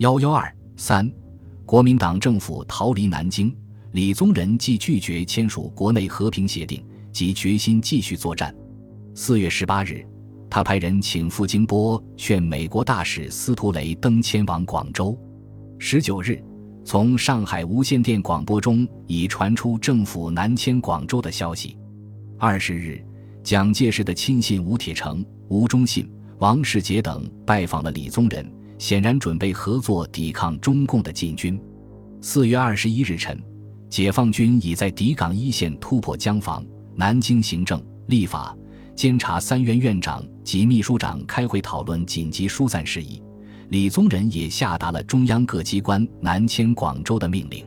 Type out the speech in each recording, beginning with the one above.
幺幺二三，国民党政府逃离南京，李宗仁既拒绝签署国内和平协定，即决心继续作战。四月十八日，他派人请傅京波劝美国大使司徒雷登迁往广州。十九日，从上海无线电广播中已传出政府南迁广州的消息。二十日，蒋介石的亲信吴铁城、吴忠信、王世杰等拜访了李宗仁。显然准备合作抵抗中共的进军。四月二十一日晨，解放军已在敌港一线突破江防。南京行政、立法、监察三院院长及秘书长开会讨论紧急疏散事宜。李宗仁也下达了中央各机关南迁广州的命令。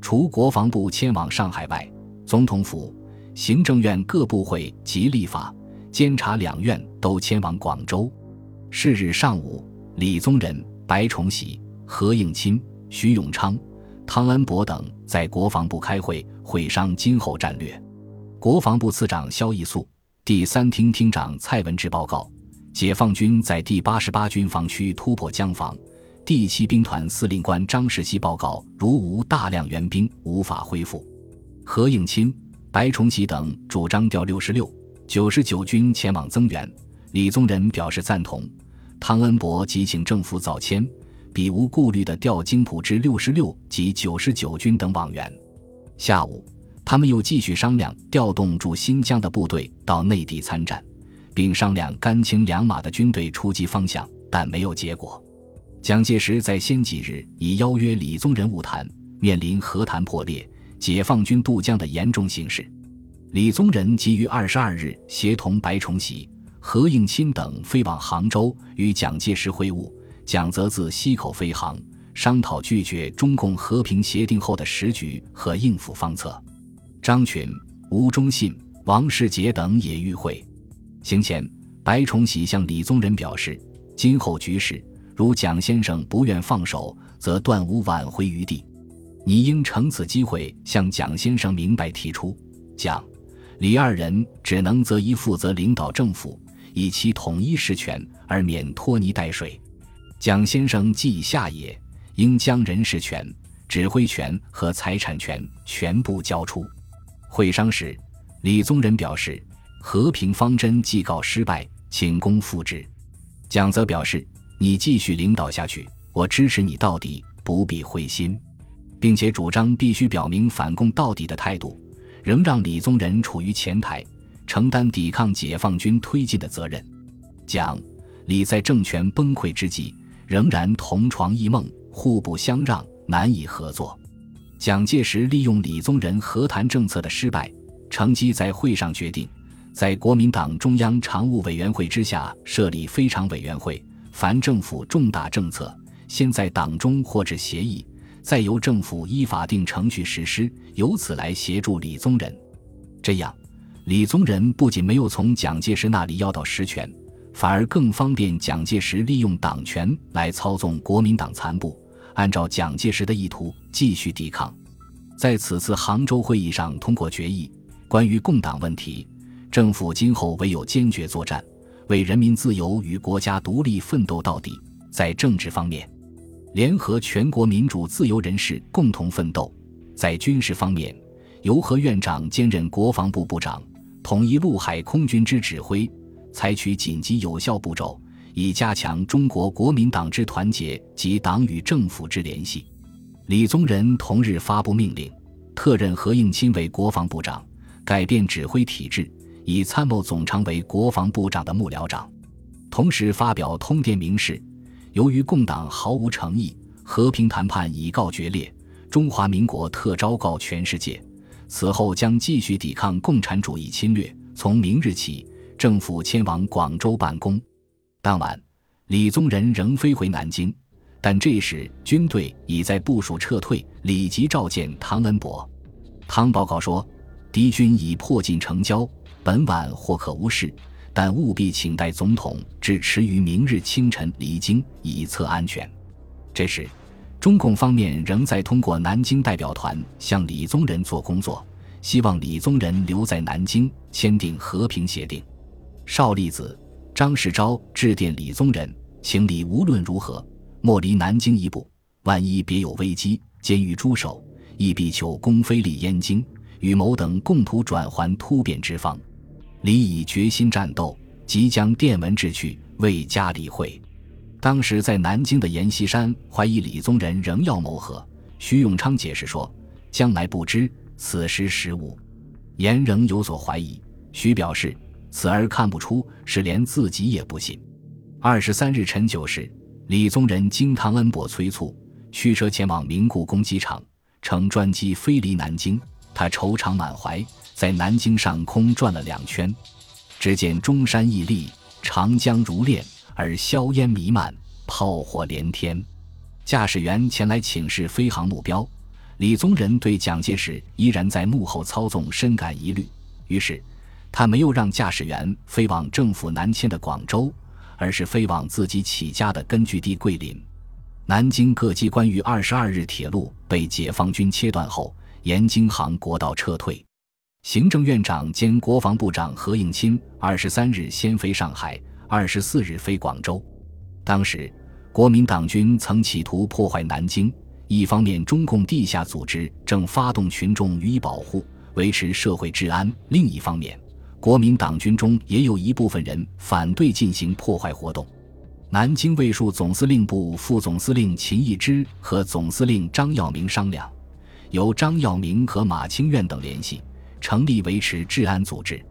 除国防部迁往上海外，总统府、行政院各部会及立法、监察两院都迁往广州。是日上午。李宗仁、白崇禧、何应钦、徐永昌、汤恩伯等在国防部开会，会商今后战略。国防部次长萧毅素、第三厅厅长蔡文治报告：解放军在第八十八军防区突破江防。第七兵团司令官张世熙报告：如无大量援兵，无法恢复。何应钦、白崇禧等主张调六十六、九十九军前往增援。李宗仁表示赞同。汤恩伯即请政府早签，比无顾虑地调津浦之六十六及九十九军等往援。下午，他们又继续商量调动驻新疆的部队到内地参战，并商量甘青两马的军队出击方向，但没有结果。蒋介石在先几日已邀约李宗仁晤谈，面临和谈破裂、解放军渡江的严重形势。李宗仁即于二十二日协同白崇禧。何应钦等飞往杭州与蒋介石会晤，蒋则自溪口飞航，商讨拒绝中共和平协定后的时局和应付方策。张群、吴忠信、王世杰等也与会。行前，白崇禧向李宗仁表示，今后局势如蒋先生不愿放手，则断无挽回余地。你应乘此机会向蒋先生明白提出，蒋、李二人只能择一负责领导政府。以其统一实权，而免拖泥带水。蒋先生既已下野，应将人事权、指挥权和财产权全部交出。会商时，李宗仁表示，和平方针既告失败，请公复之。蒋则表示，你继续领导下去，我支持你到底，不必灰心，并且主张必须表明反共到底的态度，仍让李宗仁处于前台。承担抵抗解放军推进的责任，蒋、李在政权崩溃之际仍然同床异梦，互不相让，难以合作。蒋介石利用李宗仁和谈政策的失败，乘机在会上决定，在国民党中央常务委员会之下设立非常委员会，凡政府重大政策，先在党中获致协议，再由政府依法定程序实施，由此来协助李宗仁。这样。李宗仁不仅没有从蒋介石那里要到实权，反而更方便蒋介石利用党权来操纵国民党残部，按照蒋介石的意图继续抵抗。在此次杭州会议上通过决议，关于共党问题，政府今后唯有坚决作战，为人民自由与国家独立奋斗到底。在政治方面，联合全国民主自由人士共同奋斗；在军事方面，由何院长兼任国防部部长。统一陆海空军之指挥，采取紧急有效步骤，以加强中国国民党之团结及党与政府之联系。李宗仁同日发布命令，特任何应钦为国防部长，改变指挥体制，以参谋总长为国防部长的幕僚长。同时发表通电明示，由于共党毫无诚意，和平谈判已告决裂，中华民国特昭告全世界。此后将继续抵抗共产主义侵略。从明日起，政府迁往广州办公。当晚，李宗仁仍飞回南京，但这时军队已在部署撤退，立即召见汤恩伯。汤报告说，敌军已迫近城郊，本晚或可无事，但务必请代总统至迟于明日清晨离京，以测安全。这时。中共方面仍在通过南京代表团向李宗仁做工作，希望李宗仁留在南京签订和平协定。邵力子、张世钊致电李宗仁，请李无论如何莫离南京一步。万一别有危机，监狱驻守，亦必求公飞立燕京，与某等共图转还突变之方。李以决心战斗，即将电文致去，未加理会。当时在南京的阎锡山怀疑李宗仁仍要谋和，徐永昌解释说：“将来不知，此时时无。”阎仍有所怀疑。徐表示：“此儿看不出，是连自己也不信。”二十三日晨九时，李宗仁经唐恩伯催促，驱车前往明故宫机场，乘专机飞离南京。他愁肠满怀，在南京上空转了两圈，只见中山屹立，长江如练。而硝烟弥漫，炮火连天。驾驶员前来请示飞行目标，李宗仁对蒋介石依然在幕后操纵深感疑虑，于是他没有让驾驶员飞往政府南迁的广州，而是飞往自己起家的根据地桂林。南京各机关于二十二日铁路被解放军切断后，沿京杭国道撤退。行政院长兼国防部长何应钦二十三日先飞上海。二十四日飞广州，当时国民党军曾企图破坏南京。一方面，中共地下组织正发动群众予以保护，维持社会治安；另一方面，国民党军中也有一部分人反对进行破坏活动。南京卫戍总司令部副总司令秦义之和总司令张耀明商量，由张耀明和马清苑等联系，成立维持治安组织，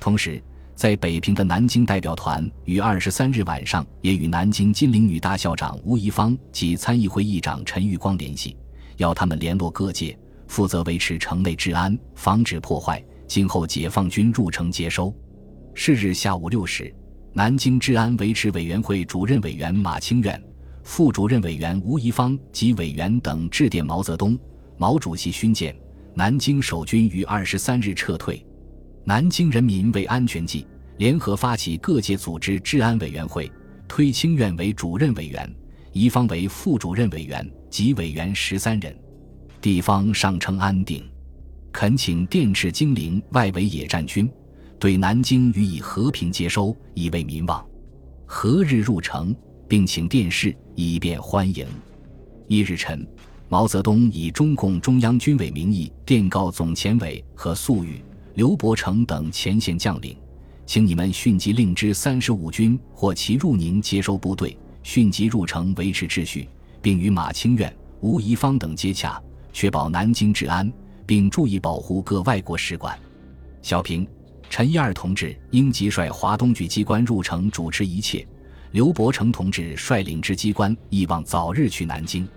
同时。在北平的南京代表团于二十三日晚上也与南京金陵女大校长吴贻芳及参议会议长陈玉光联系，要他们联络各界，负责维持城内治安，防止破坏。今后解放军入城接收。是日下午六时，南京治安维持委员会主任委员马清远、副主任委员吴贻芳及委员等致电毛泽东，毛主席勋鉴，南京守军于二十三日撤退。南京人民为安全计，联合发起各界组织治安委员会，推清苑为主任委员，宜方为副主任委员及委员十三人。地方上称安定，恳请电斥金陵外围野战军，对南京予以和平接收，以慰民望。何日入城，并请电视以便欢迎。一日晨，毛泽东以中共中央军委名义电告总前委和粟裕。刘伯承等前线将领，请你们迅即令之三十五军或其入宁接收部队，迅即入城维持秩序，并与马清苑、吴贻芳等接洽，确保南京治安，并注意保护各外国使馆。小平、陈一二同志应即率华东局机关入城主持一切。刘伯承同志率领之机关亦望早日去南京。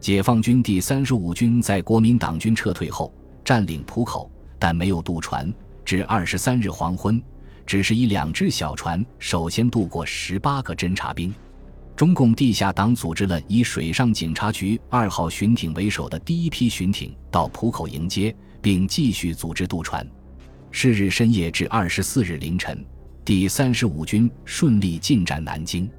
解放军第三十五军在国民党军撤退后，占领浦口。但没有渡船，至二十三日黄昏，只是以两只小船首先渡过十八个侦察兵。中共地下党组织了以水上警察局二号巡艇为首的第一批巡艇到浦口迎接，并继续组织渡船。是日深夜至二十四日凌晨，第三十五军顺利进占南京。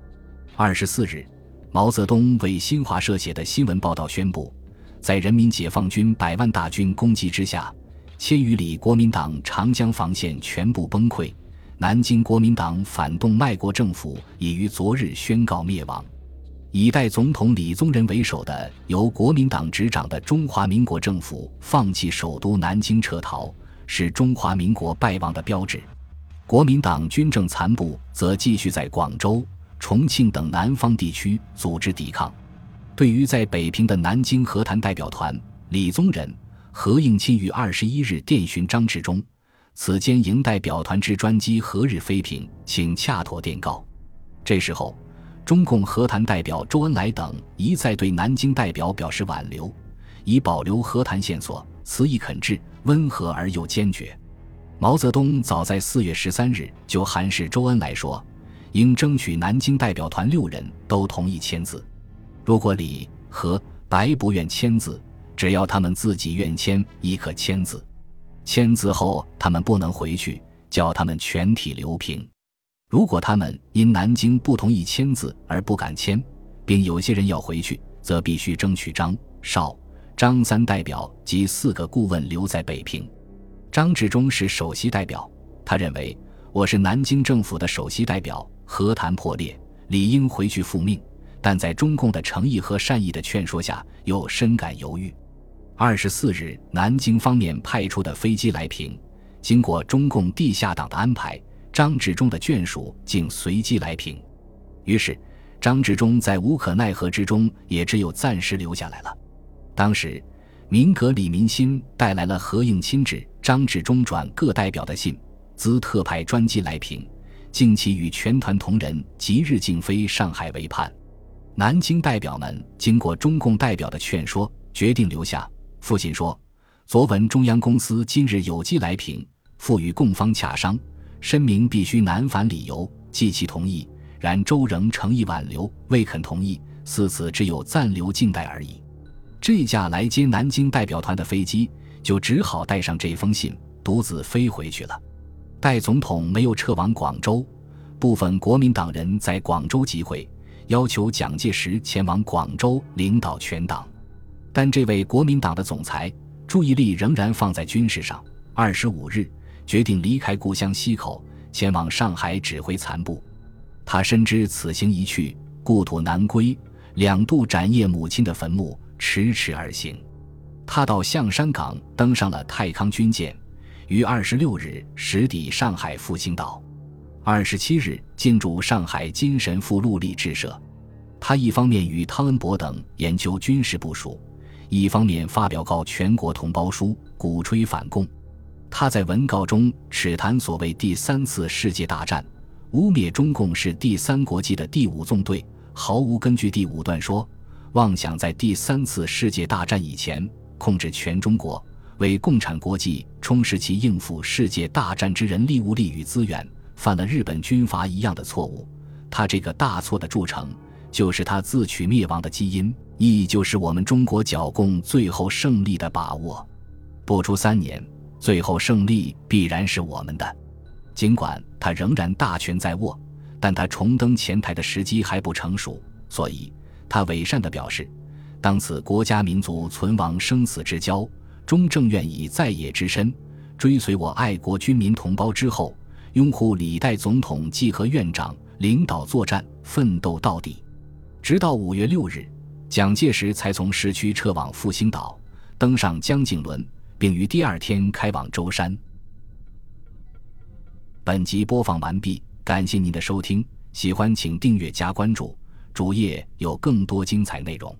二十四日，毛泽东为新华社写的新闻报道宣布，在人民解放军百万大军攻击之下。千余里国民党长江防线全部崩溃，南京国民党反动卖国政府已于昨日宣告灭亡。以代总统李宗仁为首的由国民党执掌的中华民国政府放弃首都南京撤逃，是中华民国败亡的标志。国民党军政残部则继续在广州、重庆等南方地区组织抵抗。对于在北平的南京和谈代表团，李宗仁。何应钦于二十一日电询张治中，此间营代表团之专机何日飞平，请洽妥电告。这时候，中共和谈代表周恩来等一再对南京代表表示挽留，以保留和谈线索，词意恳挚，温和而又坚决。毛泽东早在四月十三日就函示周恩来说，应争取南京代表团六人都同意签字，如果李、何、白不愿签字。只要他们自己愿签，亦可签字。签字后，他们不能回去，叫他们全体留平。如果他们因南京不同意签字而不敢签，并有些人要回去，则必须争取张绍、张三代表及四个顾问留在北平。张治中是首席代表，他认为我是南京政府的首席代表，和谈破裂，理应回去复命。但在中共的诚意和善意的劝说下，又深感犹豫。二十四日，南京方面派出的飞机来平，经过中共地下党的安排，张治中的眷属竟随机来平，于是张治中在无可奈何之中，也只有暂时留下来了。当时，民革李民心带来了何应钦致张治中转各代表的信，兹特派专机来平，敬其与全团同仁即日竟飞上海为盼。南京代表们经过中共代表的劝说，决定留下。父亲说：“昨闻中央公司今日有机来平，复与共方洽商，申明必须南返理由，即其同意，然周仍诚意挽留，未肯同意，似此只有暂留静待而已。”这架来接南京代表团的飞机就只好带上这封信，独自飞回去了。代总统没有撤往广州，部分国民党人在广州集会。要求蒋介石前往广州领导全党，但这位国民党的总裁注意力仍然放在军事上。二十五日，决定离开故乡溪口，前往上海指挥残部。他深知此行一去，故土难归，两度斩谒母亲的坟墓，迟迟而行。他到象山港登上了太康军舰，于二十六日驶抵上海复兴岛。二十七日进驻上海金神父陆立志社，他一方面与汤恩伯等研究军事部署，一方面发表告全国同胞书，鼓吹反共。他在文告中耻谈所谓第三次世界大战，污蔑中共是第三国际的第五纵队，毫无根据。第五段说，妄想在第三次世界大战以前控制全中国，为共产国际充实其应付世界大战之人力物力与资源。犯了日本军阀一样的错误，他这个大错的铸成，就是他自取灭亡的基因，亦就是我们中国剿共最后胜利的把握。不出三年，最后胜利必然是我们的。尽管他仍然大权在握，但他重登前台的时机还不成熟，所以他伪善地表示：当此国家民族存亡生死之交，中正愿以在野之身，追随我爱国军民同胞之后。拥护李代总统暨和院长领导作战，奋斗到底。直到五月六日，蒋介石才从市区撤往复兴岛，登上江景轮，并于第二天开往舟山。本集播放完毕，感谢您的收听，喜欢请订阅加关注，主页有更多精彩内容。